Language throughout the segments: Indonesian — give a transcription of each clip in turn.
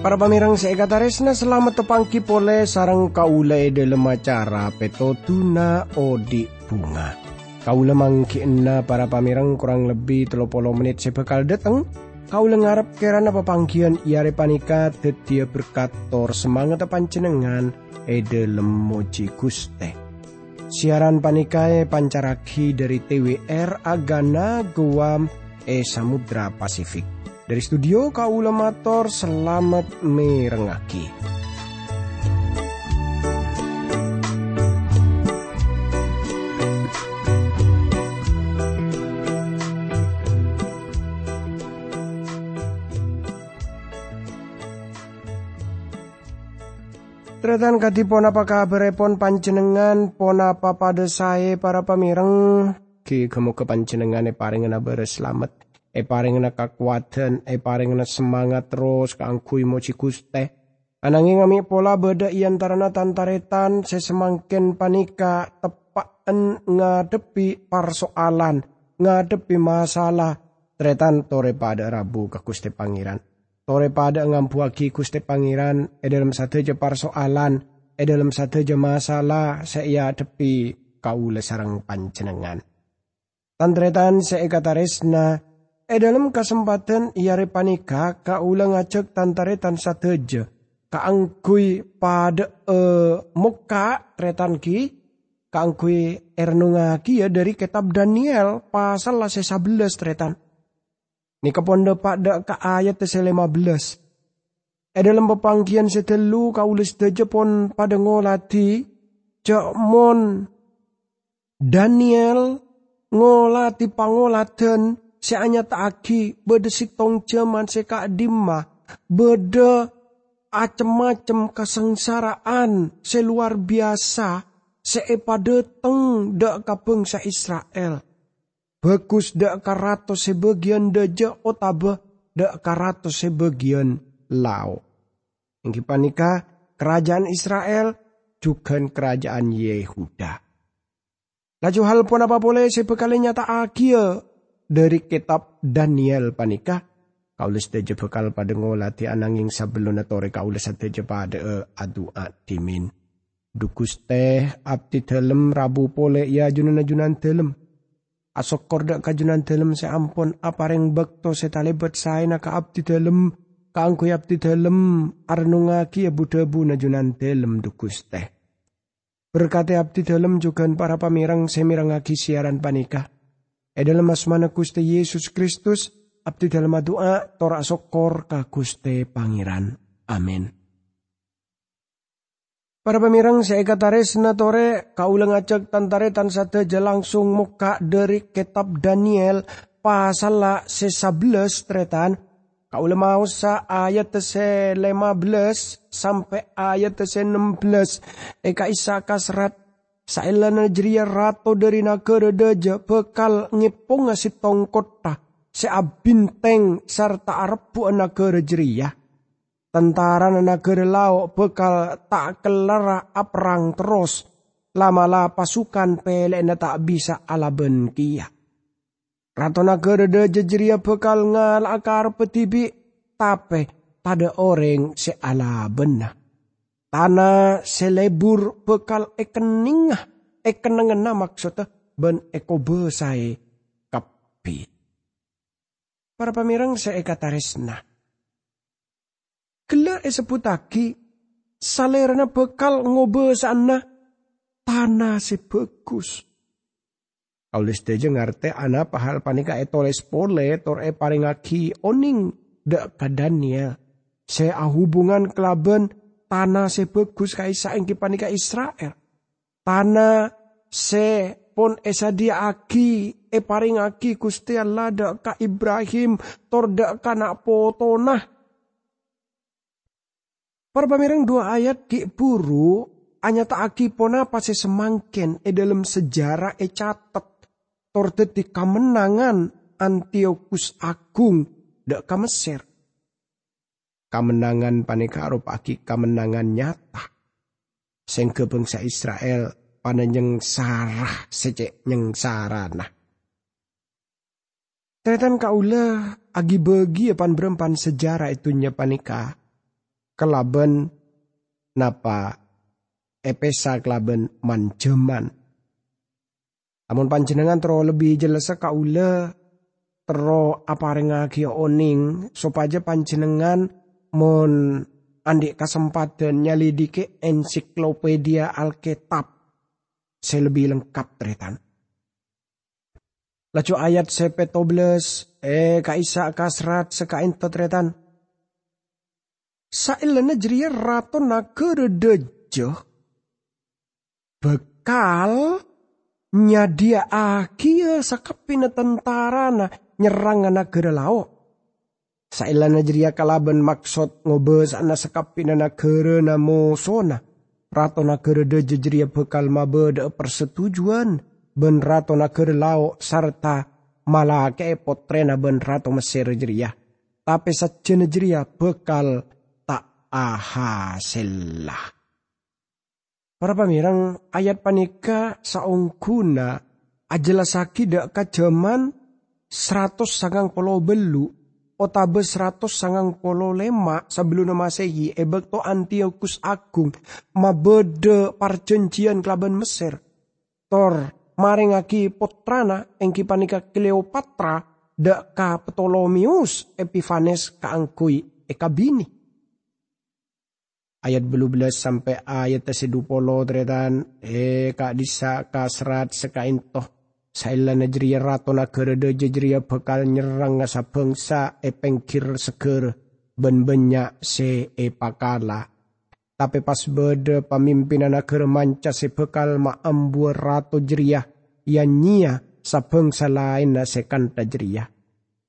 Para pamirang seekataresna selamat tepangki pole sarang kaula dalam acara peto tuna odi bunga. Kaula mangkienna para pamirang kurang lebih telopolo menit sebekal dateng. Kaula ngarep kerana papangkian iare panika tetia berkator semangat pancenengan e dalam moji guste. Siaran panikae pancaraki dari TWR Agana Guam e Samudra Pasifik. Dari studio Kaula Mator selamat merengaki. Tretan pon apa kabar pon panjenengan pon apa pada saya para pamireng ki paring beres selamat e paring na kakuatan, e paring na semangat terus kaangkui moci kuste. Ananging ngami pola beda iantarana tantaretan sesemangkin panika tepaan ngadepi persoalan, ngadepi masalah. Tretan tore pada rabu ke kuste pangeran. Tore pada ngampuaki kuste pangeran, e dalam satu je persoalan, e dalam satu je masalah, saya depi kau sarang pancenengan. Tantretan seekataresna, E dalam kesempatan iare panika kaula ngajak tantaretan sateja kaangkui pada e muka tretan ki kaangkui ernunga ki ya dari kitab Daniel pasal lah sesabelas tretan. Ni kepondo pada ka ayat lima belas. E dalam pepangkian setelu kaulis deja pon pada ngolati mon Daniel ngolati pangolatan si anya taaki beda si tong jaman si ka dimma beda acem-macem kesengsaraan luar biasa pada teng dak ka bangsa Israel. Bagus dak karato sebagian daja otabe dak karato sebagian lau. Yang panika kerajaan Israel juga kerajaan Yehuda. Laju hal pun apa boleh sebekalinya tak akia dari kitab Daniel panika kaulis teje bekal pada ngolati ananging sebelum natore kaulis teje pada e adua timin dukus teh abdi telem rabu pole ya junan junan telem asok korda kajunan telem se ampun apareng bekto se talebet saya ka abdi telem kaangku abdi telem arnungaki ya budebu najunan telem dukus teh Berkati abdi dalam juga para pamirang semirangaki siaran panikah E dalam asmana Gusti Yesus Kristus, abdi dalam doa tora sokor ka Gusti Pangeran. Amin. Para pemirang saya katares tore kaulang acak tantare tan sateja langsung muka dari kitab Daniel pasal la sesabelas tretan Kaulah mau sa ayat se 15 sampai ayat se 16 eka isa kasrat Saila najriya rato dari negara daja bekal ngepong si tongkota se abinteng serta arpu negara jeria. Tentara negara lau bekal tak kelara aprang terus. Lama-la pasukan pele na tak bisa alaben kia. Rato negara daja jeria bekal ngal akar petibi tapi pada orang se ala benah Tanah selebur bekal ekeningah ekenengena maksudnya ben eko besai kapi. Para pamirang seeka taresna. Kela eseputaki salerana bekal ngobe sana tanah si bagus. Kaulis teje ngarte ana pahal panika etoles pole tor e paringaki oning dak kadania. Se hubungan kelaben tanah se bagus kai saengki panika Israel. Tanah se pon esa dia aki e paring aki Gusti Allah dak ka Ibrahim tor dak kana potona. Para pamirang dua ayat ki buru anya tak aki pona pase semangken e dalam sejarah e catet tor detik kemenangan Antiochus Agung dak ka Mesir kemenangan paneka aki kemenangan nyata. sing ke bangsa Israel panenjeng sarah secek nyeng sarana. Tretan kaula agi bagi pan berempan sejarah itunya panika. Kelaben napa epesa kelaben manjeman. Namun panjenengan tero lebih jelas kaula apa rengagi oning supaya panjenengan mon andik kesempatan nyalidike ensiklopedia Alkitab saya lebih lengkap tretan. Lacu ayat sepetobles, eh kaisa kasrat sekain tetretan. Sailana jeria rato nagere dejo. Bekal nyadia akia sakapina tentara na nyerang negara lao. Sailana jeria kalaban maksud ngobes sakapina negara na mosona. Rato negara dejo jeria bekal mabeda persetujuan ben rato na lao sarta malake potrena ben rato Mesir jeria. Tapi sajene jeria bekal ahasillah. Para pamirang ayat panika saungkuna ajelasaki dak kajaman seratus sangang polo belu otabe seratus sangang polo lema sebelum masehi ebek to Antiochus Agung mabede parjanjian kelaban Mesir. Tor maringaki putrana engki panika Cleopatra dak ka Ptolomius Epiphanes kaangkui ekabini. Ayat belu belas sampai ayat polo tretan. E ka disa ka serat sekain toh. Saila najriya rato na kerede bekal nyerang sa bangsa e pengkir seger. Ben benyak se e pakala tapi pas bede pamimpinan agar manca si bekal ambu rato jeriah yang nyia sa bangsa lain na sekanta jeriah.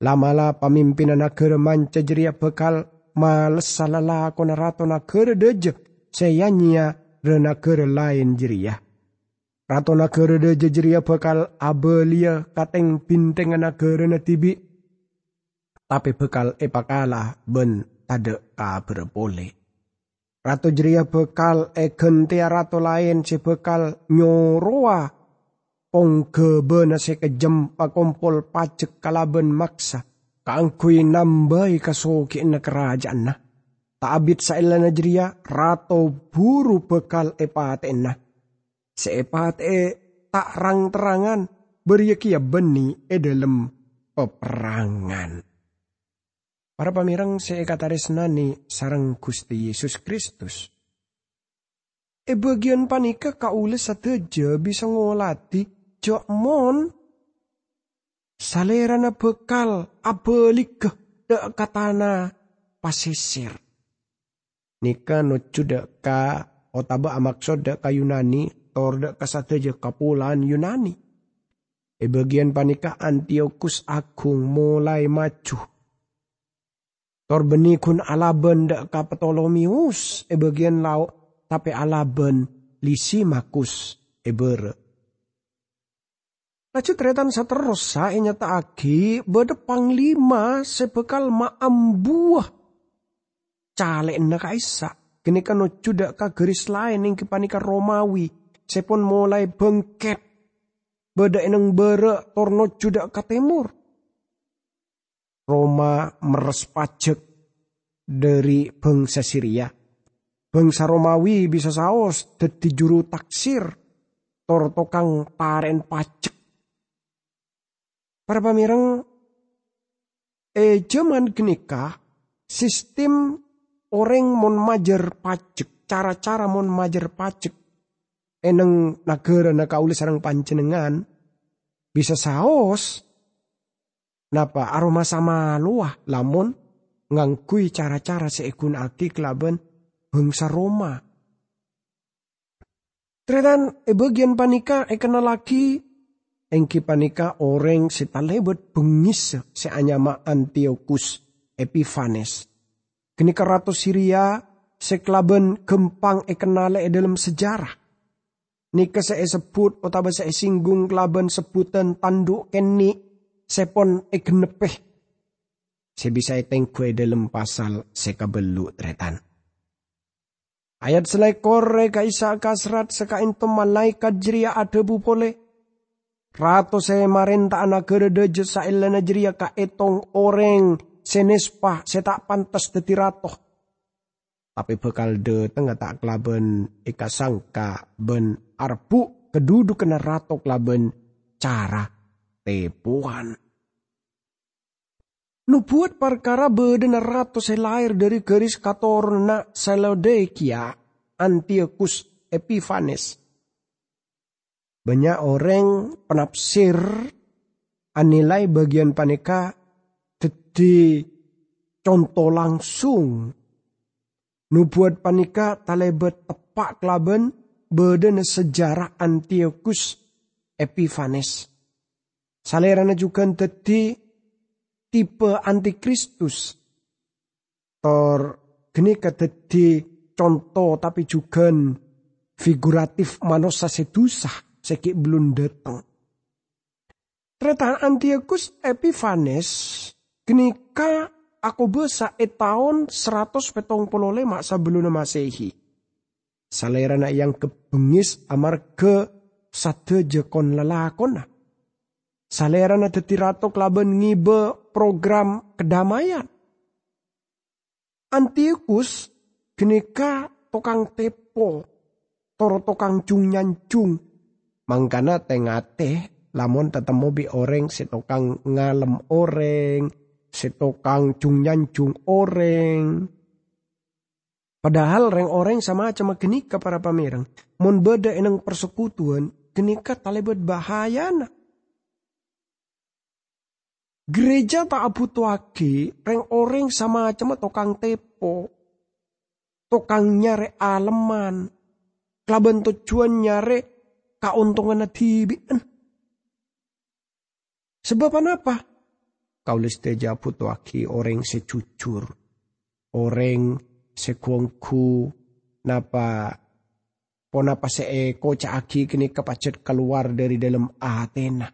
Lamala pamimpinan agar manca jeriah bekal males salala kona rato agar deje nyia rena agar lain jeriah. Rato agar deje jeriah bekal abelia kateng bintengan agar na tibi. Tapi bekal epakala ben tade ka berboleh. Ratu jeria bekal e gentia ratu lain si bekal nyoroa pong kebena si kejem pakumpul pajak kalaben maksa kaangkui nambai kasoki na kerajaan na. Taabit sa ila na jeria rato buru bekal epate na. Si epate e tak rang-terangan beriakia beni e dalam peperangan. Para pamirang seekataresnani sarang Gusti Yesus Kristus. E bagian panika kaule sateja bisa ngolati jok mon salerana bekal abelik de katana pasisir. Nika no cuda ka otaba amaksod ka Yunani tor de kasateja kapulan Yunani. E bagian panika Antiochus Agung mulai maju Torbeni kun alaben dak ka Ptolomius e bagian lauk tapi alaben Lisimakus e Lacu tretan saterus sa agi bede panglima sebekal maam buah. Cale na kaisa. Kini kan cudak ka geris lain yang kepanika Romawi. Sepon mulai bengket. Beda eneng bere torno cudak ka timur Roma meres pajak dari bangsa Syria. Bangsa Romawi bisa saos dadi juru taksir tor tokang paren pajak. Para pamireng eh zaman genika sistem orang mon majer pajak, cara-cara mon majer pajak eneng negara na kauli sarang panjenengan bisa saos Napa aroma sama luah lamun ngangkui cara-cara seekun aki kelaben bangsa Roma. Tretan e bagian panika e laki engki panika orang lebet bengis seanyama Antiochus Epiphanes. Kenika ratu Syria seklaben gempang e kenale e dalam sejarah. Nika saya sebut otaba saya singgung kelaben sebutan tanduk keni sepon ignepeh. Sebisa iteng kue dalam pasal sekabelu tretan. Ayat selekor reka isa kasrat seka into malaikat jeria adebu pole. Rato se marenta anak gerede jesa ilana jeria ka etong oreng senespah setak pantas deti rato. Tapi bekal de tengah tak kelaben ika sangka ben arbu keduduk kena rato kelaben cara tepuan. Nubuat perkara beden ratus lahir dari garis katorna Seleucia Antiochus Epiphanes. Banyak orang penafsir anilai bagian paneka jadi contoh langsung. Nubuat panika talebet tepak kelaben beden sejarah Antiochus Epiphanes. Salerana juga jadi tipe antikristus. Tor gini kededi contoh tapi juga figuratif manusia sedusah seki belum datang. Tretan Antiochus Epiphanes genika aku besa e tahun 175 sebelum masehi. Salerana yang kebengis amar ke sate jekon lelakona. Salerana tetirato kelaben ngibe program kedamaian. Antiochus genika tokang tepo, toro tokang cung nyancung. Mangkana tengate lamun tetemu bi oreng si tokang ngalem oreng, si tokang cung nyancung oreng. Padahal reng oreng sama cuma genika para pamerang. Mun beda enang persekutuan, genika talebet bahayana Gereja tak lagi, reng orang sama cuma tokang tepo. Tokang nyare aleman. Kelaban tujuan nyare kauntungan tibian. Sebab apa? Kau listeja lagi orang secujur. Orang sekuangku napa ponapa seeko caaki kini kepacet keluar dari dalam Athena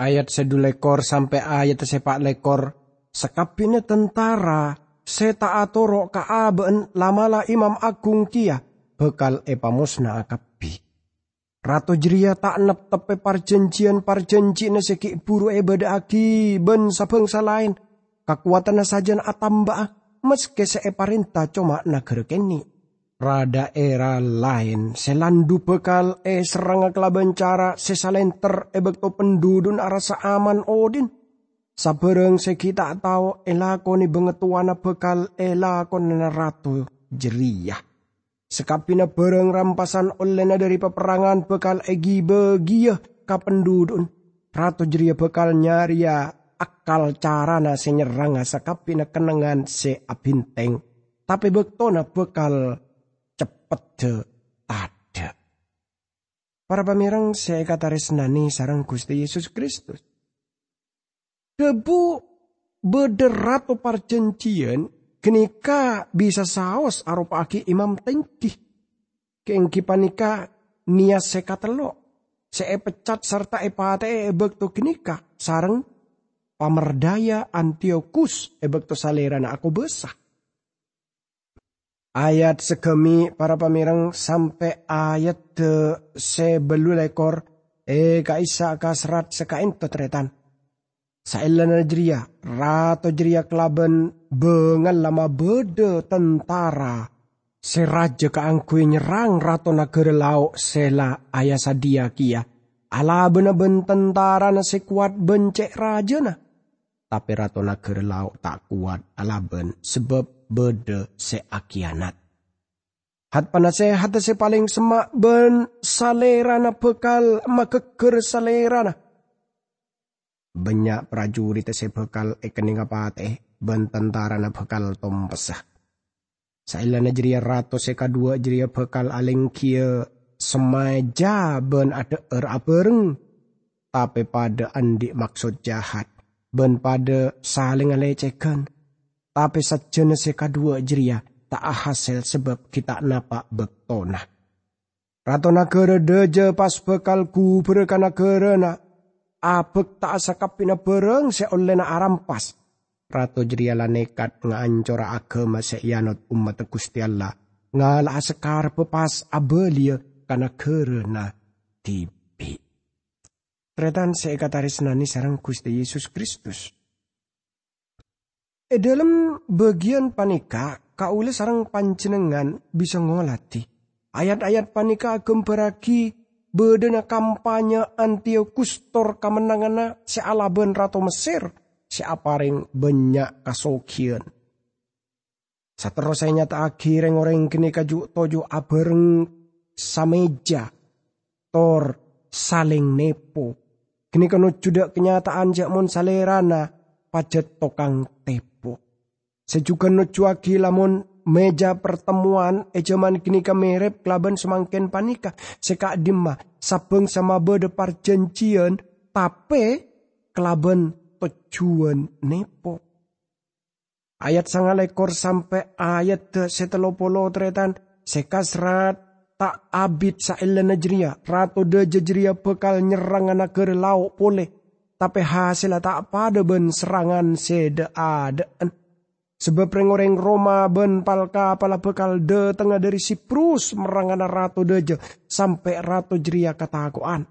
ayat sedulekor sampai ayat sepak lekor sekapine tentara seta atoro kaaben lamala imam agung kia bekal epamusna akapi. Rato jeria tak nep tepe parjanjian parjanji seki buru ebada aki ben sabangsa lain. Kekuatan sajan atamba meski seeparinta cuma nager keni rada era lain selandu bekal e seranga kelaban cara sesalenter e pendudun arasa aman odin sabereng sekita tau elakoni bengetuana bekal elakon ratu jeria sekapina bereng rampasan olena dari peperangan bekal egi begia ka pendudun ratu jeria bekal nyaria akal carana senyeranga sekapina kenangan se abinteng tapi bektona bekal cepet ada. Para pamirang kata resnani sarang Gusti Yesus Kristus. Debu berderato parjanjian kenika bisa saos arupa aki imam tengki. Kengki panika nias sekatelo. Saya pecat serta epate ebek to kenika sarang pamerdaya Antiochus ebek to salerana aku besah ayat segemi para pamirang sampai ayat de sebelu lekor e kaisa kasrat sekain tetretan. Sailana jeria, rato jeria kelaben bengal lama bede tentara. Seraja keangkui nyerang rato negara lauk sela ayah sadia kia. Ala bener ben tentara na sekuat bencek raja na. Tapi rato negara lauk tak kuat ala ben sebab bede seakianat. Hat panasehat se paling semak ben salerana bekal makeker salerana. Banyak prajurit se bekal ekening apate ben tentara na bekal tom pesah. Sailana jeria rato se kadua jeria bekal aling kia semaja ben ada er apereng. Tapi pada andi maksud jahat. Ben pada saling alecehkan tapi sejenis kedua jeria tak hasil sebab kita napa betona. Rato negara deje pas bekal ku berkana gerena. Abek tak sakapina bereng se oleh na arampas. Rato jeria nekat ngancora agama seianot umat Gusti Allah. Ngala sekar pepas abelia karena kerena tibi. Tretan seikataris nani sarang Gusti Yesus Kristus. E dalam bagian panika, kaule sarang panjenengan bisa ngolati. Ayat-ayat panika agem beragi bedena kampanye Antiochus tor kamenangana sealaben ratu Mesir si aparing banyak kasokian. Saterusnya nyata akhirnya orang kini kaju tojo abereng sameja tor saling nepo. Kini kanu judak kenyataan mon salerana pajet tokang tepo. Sejuga no cuaki lamun meja pertemuan ejaman kini kamerep kelaban semangken panika seka dimma sabeng sama bede perjanjian tapi kelaban tujuan nepo. Ayat sangat lekor sampai ayat setelopolo tretan sekasrat tak abid saila najria ratu de jejria bekal nyerang anak lau pole. Tapi hasil tak pada ben serangan sede adaan sebab reng Roma ben palka pala bekal de tengah dari Siprus merangana ratu deje sampai ratu jeria katakuan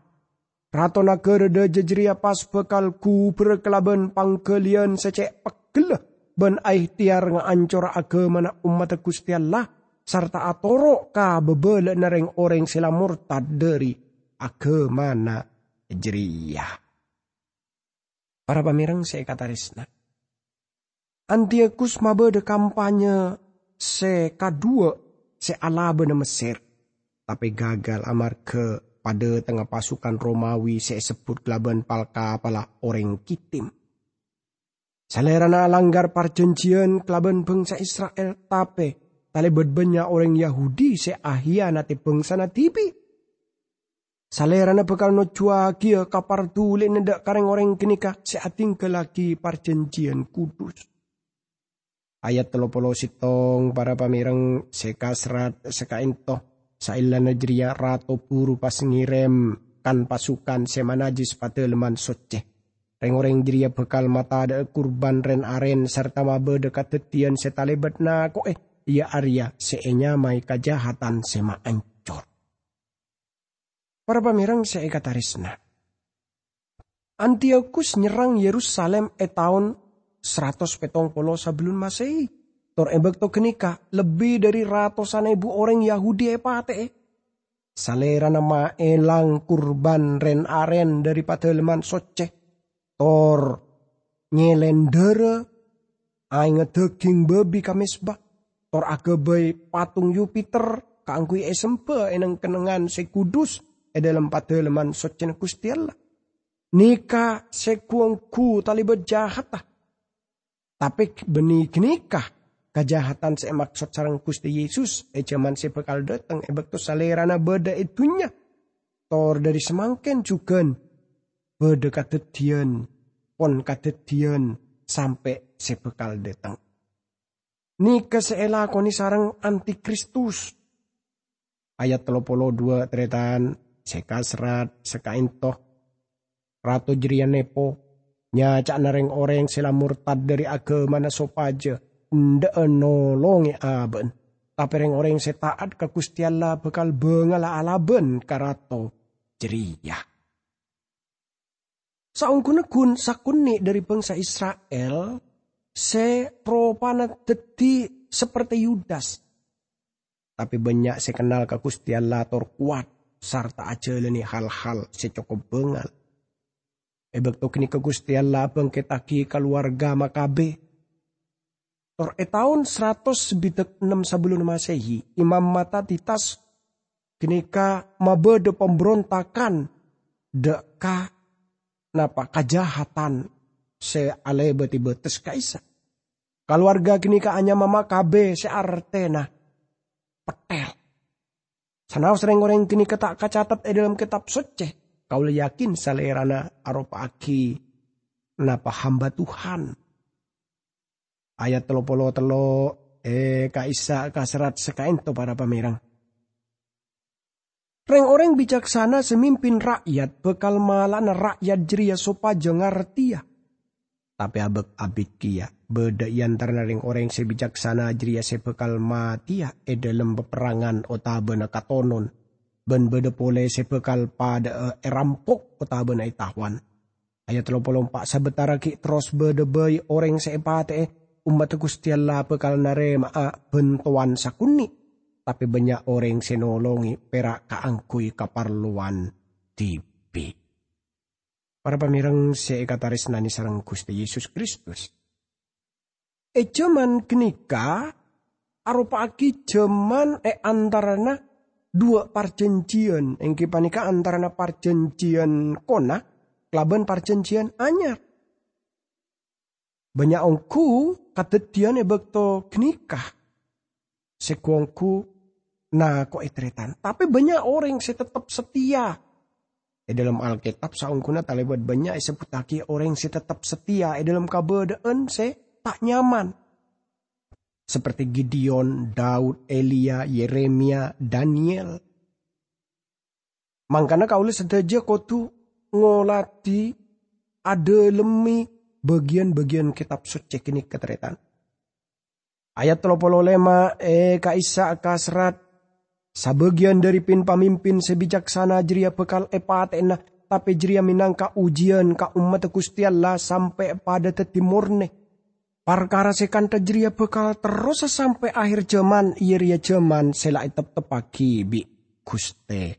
Rato negara de jejria pas bekal ku berkelaban pangkelian secek pegel ben aih tiar ancor agama na umat Gusti Allah serta atoro ka bebele nareng orang sila murtad dari agama na jeriya. Para pamirang saya kata risna. Antiochus de kampanye se kadua se alaba na Mesir. Tapi gagal amar ke pada tengah pasukan Romawi saya sebut kelaban palka pala orang kitim. Salerana langgar perjanjian kelaban bangsa Israel tapi talibet banyak orang Yahudi se ahia nati bangsa natibi. Salerana bekal no cua kia kapar tuli nendak kareng orang kenika se ating lagi perjanjian kudus. Ayat telopolo sitong para pamirang sekasrat sekaintoh Saila najriya rato puru pas ngirem kan pasukan semanajis leman soce. Reng-reng jiria bekal mata ada kurban ren aren serta mabe dekat tetian setalebat na ko eh ia Arya seenya mai kajahatan sema ancor. Para pamirang seekatarisna. Antiochus nyerang Yerusalem e tahun 100 petong polo sebelum masehi. Tor embek to kenika lebih dari ratusan ibu orang Yahudi epate. Salera nama elang kurban ren aren dari leman soce. Tor nyelendere ainge daging babi kamisbah. Tor agabai patung Jupiter kangkui esempe eneng kenengan sekudus e dalam leman soce kustiala. Nika sekuangku tali jahat Tapi benih nikah kejahatan saya maksud sarang Gusti Yesus? E zaman saya bakal datang e bakto salerana beda itunya tor dari semangken juga beda katetian pon katetian sampai saya bakal datang Nika seela koni sarang antikristus. Ayat telopolo dua tretan seka serat seka intoh. Ratu jerian nepo nyacak nareng orang sila murtad dari agama na sopaja nda nolongi aben. Tapi orang yang taat ke Gusti Allah bekal bengala alaben karato ceria. Saungkuna kun sakuni dari bangsa Israel se propana teti seperti Yudas. Tapi banyak saya kenal ke Gusti Allah tor kuat sarta aja leni hal-hal secokop bengal. Ebek kini ke Gusti Allah bangkitaki keluarga makabe Tor e tahun 100 enam sebelum masehi, Imam Mata titas kenika mabede pemberontakan deka napa kejahatan se ale beti betes kaisa. Keluarga kenika hanya mama kabe se artena petel. Sanau sering orang kini tak kacatat e dalam kitab suci. Kau yakin salerana aropa aki napa hamba Tuhan ayat telo polo telo eh kaisa kaserat sekain to para pamerang. Reng orang bijaksana semimpin rakyat bekal malana rakyat jeria sopa jengartia. Tapi abek abit kia, beda antara ring orang sebijaksana jria sepekal mati ya, e dalam peperangan otabe na katonon. Ben beda pole sepekal pada e rampok otabe na itawan. Ayat lompak sebetara ki terus beda bayi orang seepate e, umat Gusti Allah pekal nare maa bentuan sakuni. Tapi banyak orang senolongi perak kaangkui kaparluan tipi. Para pamirang si ekataris nani sarang Gusti Yesus Kristus. E jaman kenika arupa aki jaman e antarana dua perjanjian. Engki panika antarana perjanjian kona laban perjanjian anyar. Banyak ongku kadetian e bekto kenikah. Sekuangku nah kok etretan. Tapi banyak orang yang tetap setia E dalam Alkitab saungkuna talebot banyak sebutaki orang si tetap setia. E dalam kabadaan se tak nyaman. Seperti Gideon, Daud, Elia, Yeremia, Daniel. Mangkana sedaja kau tu ngolati ada lemi bagian-bagian kitab suci kini keteretan. Ayat 35 eh kaisa kasrat Sabagian dari pin pamimpin sebijaksana jeria bekal epatena tapi jeria minangka ujian ka umat Gusti Allah sampai pada tetimurne. Parkara sekanta jeria bekal terus sampai akhir zaman iria zaman sela itep tepaki bi Guste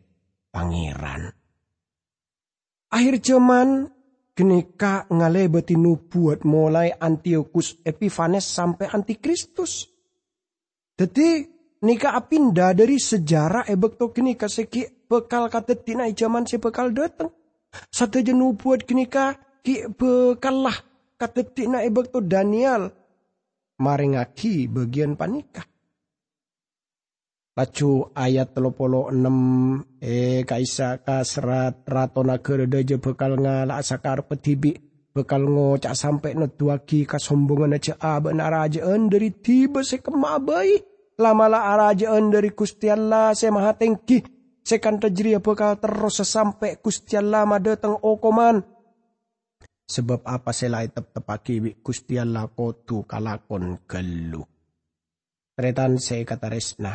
Pangeran. Akhir zaman kenika ngalebeti nubuat mulai Antiochus Epiphanes sampai Antikristus. Jadi nika apinda dari sejarah ebek to kini kaseki bekal kata tina zaman si bekal datang. Satu jenu buat kini ka ki bekal lah kata tina ebek to Daniel. Maringaki bagian panika. Lacu ayat telopolo enam eh kaisa kasrat ratona keredaja bekal ngala sakar petibi bekal ngocak sampai netuaki kasombongan aja aba narajaan dari tiba sekemabai lamala arajaan dari Gusti Allah saya maha tengki sekan terjadi bakal terus sampai Gusti Allah madatang okoman sebab apa selai tep tepaki bi Gusti Allah kotu kalakon gelu. Tretan saya kata resna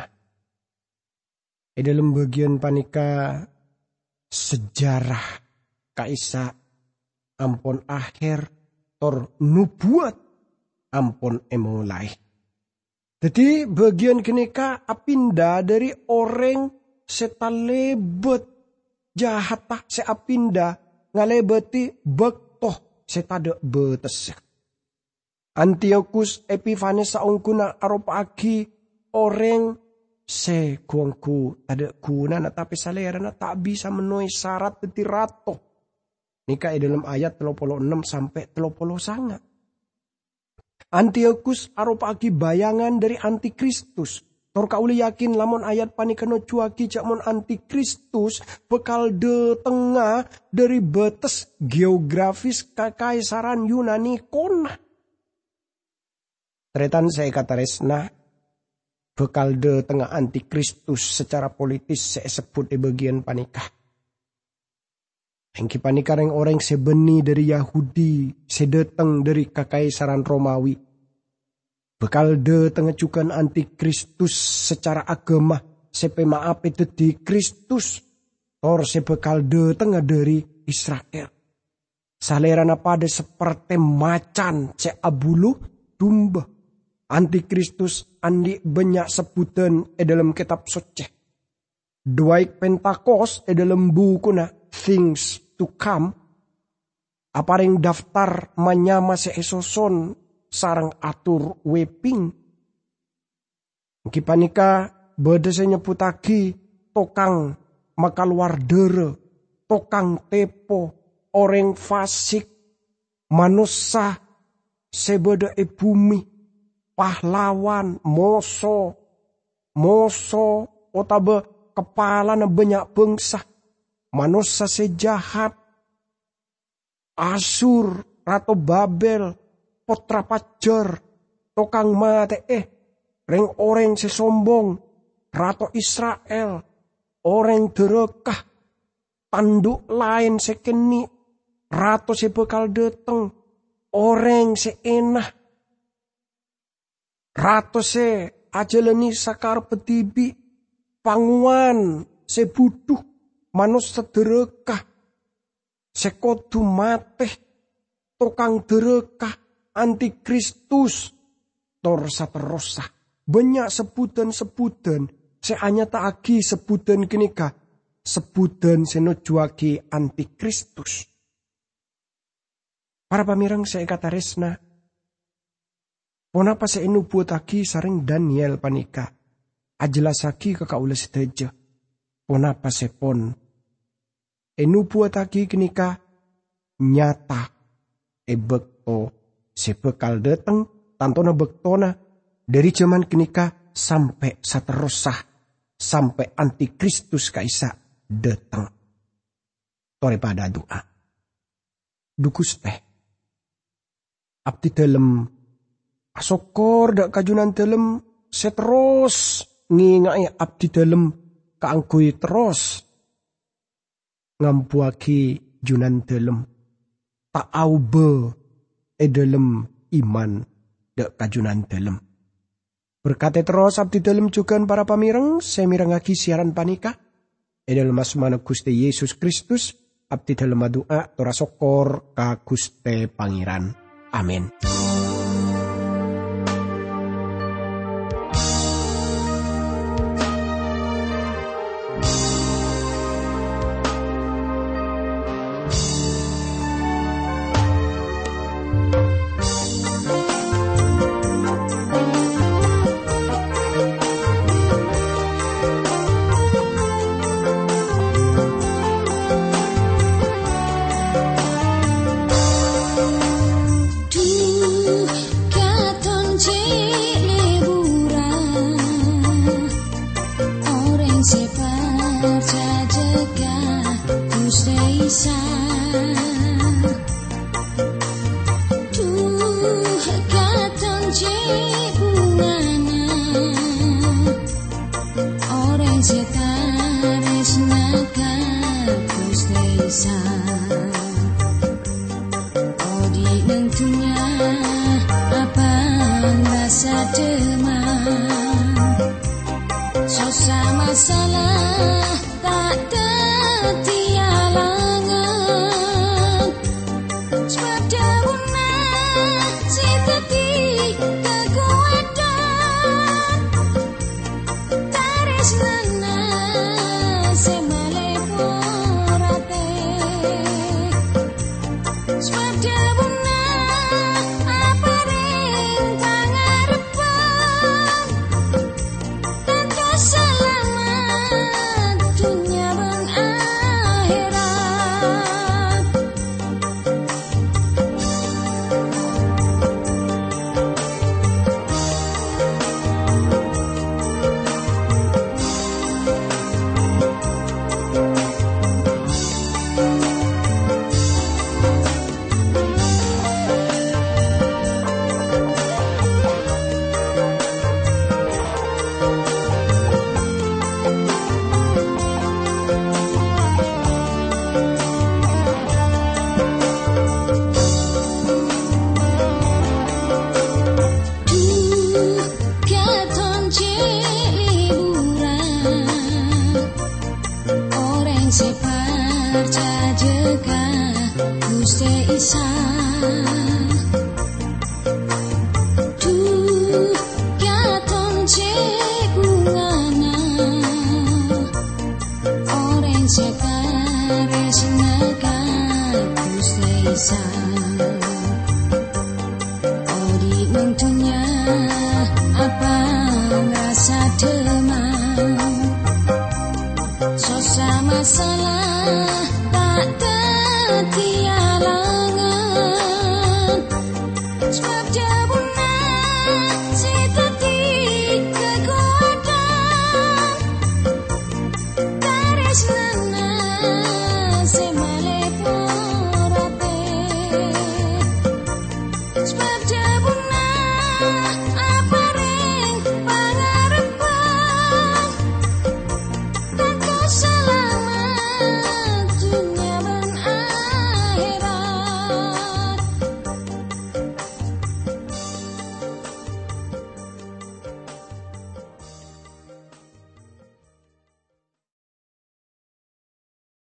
di dalam bagian panika sejarah kaisa ampun akhir tor nubuat ampun emulai. Jadi bagian kenika apinda dari orang setalebet jahat tak seapinda ngalebeti bektoh setade betes. Antiochus Epiphanes saungkuna aki orang se kuangku ada kuna na tapi salerana tak bisa menuhi syarat rato. Nika dalam ayat 36 sampai 30 sangat. Antiochus aropaki bayangan dari antikristus. Tor kauli yakin lamun ayat panikano cuaki mon antikristus bekal de tengah dari batas geografis kekaisaran Yunani kona. Tretan saya kata resna bekal de tengah antikristus secara politis saya sebut di bagian panikah. Engki panikareng orang sebeni dari Yahudi, sedeteng dari kekaisaran Romawi. Bekal de tengecukan antikristus secara agama, sepe maaf itu di Kristus. Tor sebekal de tengah dari Israel. Salerana pada seperti macan ce abulu dumba. Antikristus andi banyak sebutan e dalam kitab suci. Dua Pentakos e dalam buku na Things to come, aparing daftar manyama esoson sarang atur weping. Kipanika beda nyeputaki tokang makaluar dere, tokang tepo, orang fasik, manusia sebeda e bumi, pahlawan, moso, moso, otabe kepala na banyak bangsa manusia sejahat, Asur, Ratu Babel, Potra Pajar, Tokang Mate, eh, Reng orang sesombong, Ratu Israel, orang derekah, tanduk lain sekeni, Ratu sebekal deteng, orang seenah. Rato se ajalani sakar petibi panguan sebutuh manus sederekah sekodu mateh. Tukang derekah antikristus. Tor saterosa banyak sebutan-sebutan. Seanya agi sebutan kenika sebutan senojuaki antikristus. Para pamirang saya kata resna Ponapa saya buat aki saring Daniel panika? Ajelasaki ke kaula seteja. Ponapa sepon. Enu aki kenika nyata. Ebekto sebekal dateng tantona bektona dari zaman kenika sampai saterusah sampai antikristus kaisa datang. Tore pada doa. Dukus teh. Abdi dalam asokor dak kajunan dalam setros ngingai abdi dalam kaanggui terus ngampuaki junan dalam tak aube e dalam iman dak kajunan dalam. Berkata terus abdi dalam juga para pamireng saya mirengaki siaran panika e dalam asmana Gusti Yesus Kristus abdi dalam doa tora sokor ka Guste Pangeran. Amin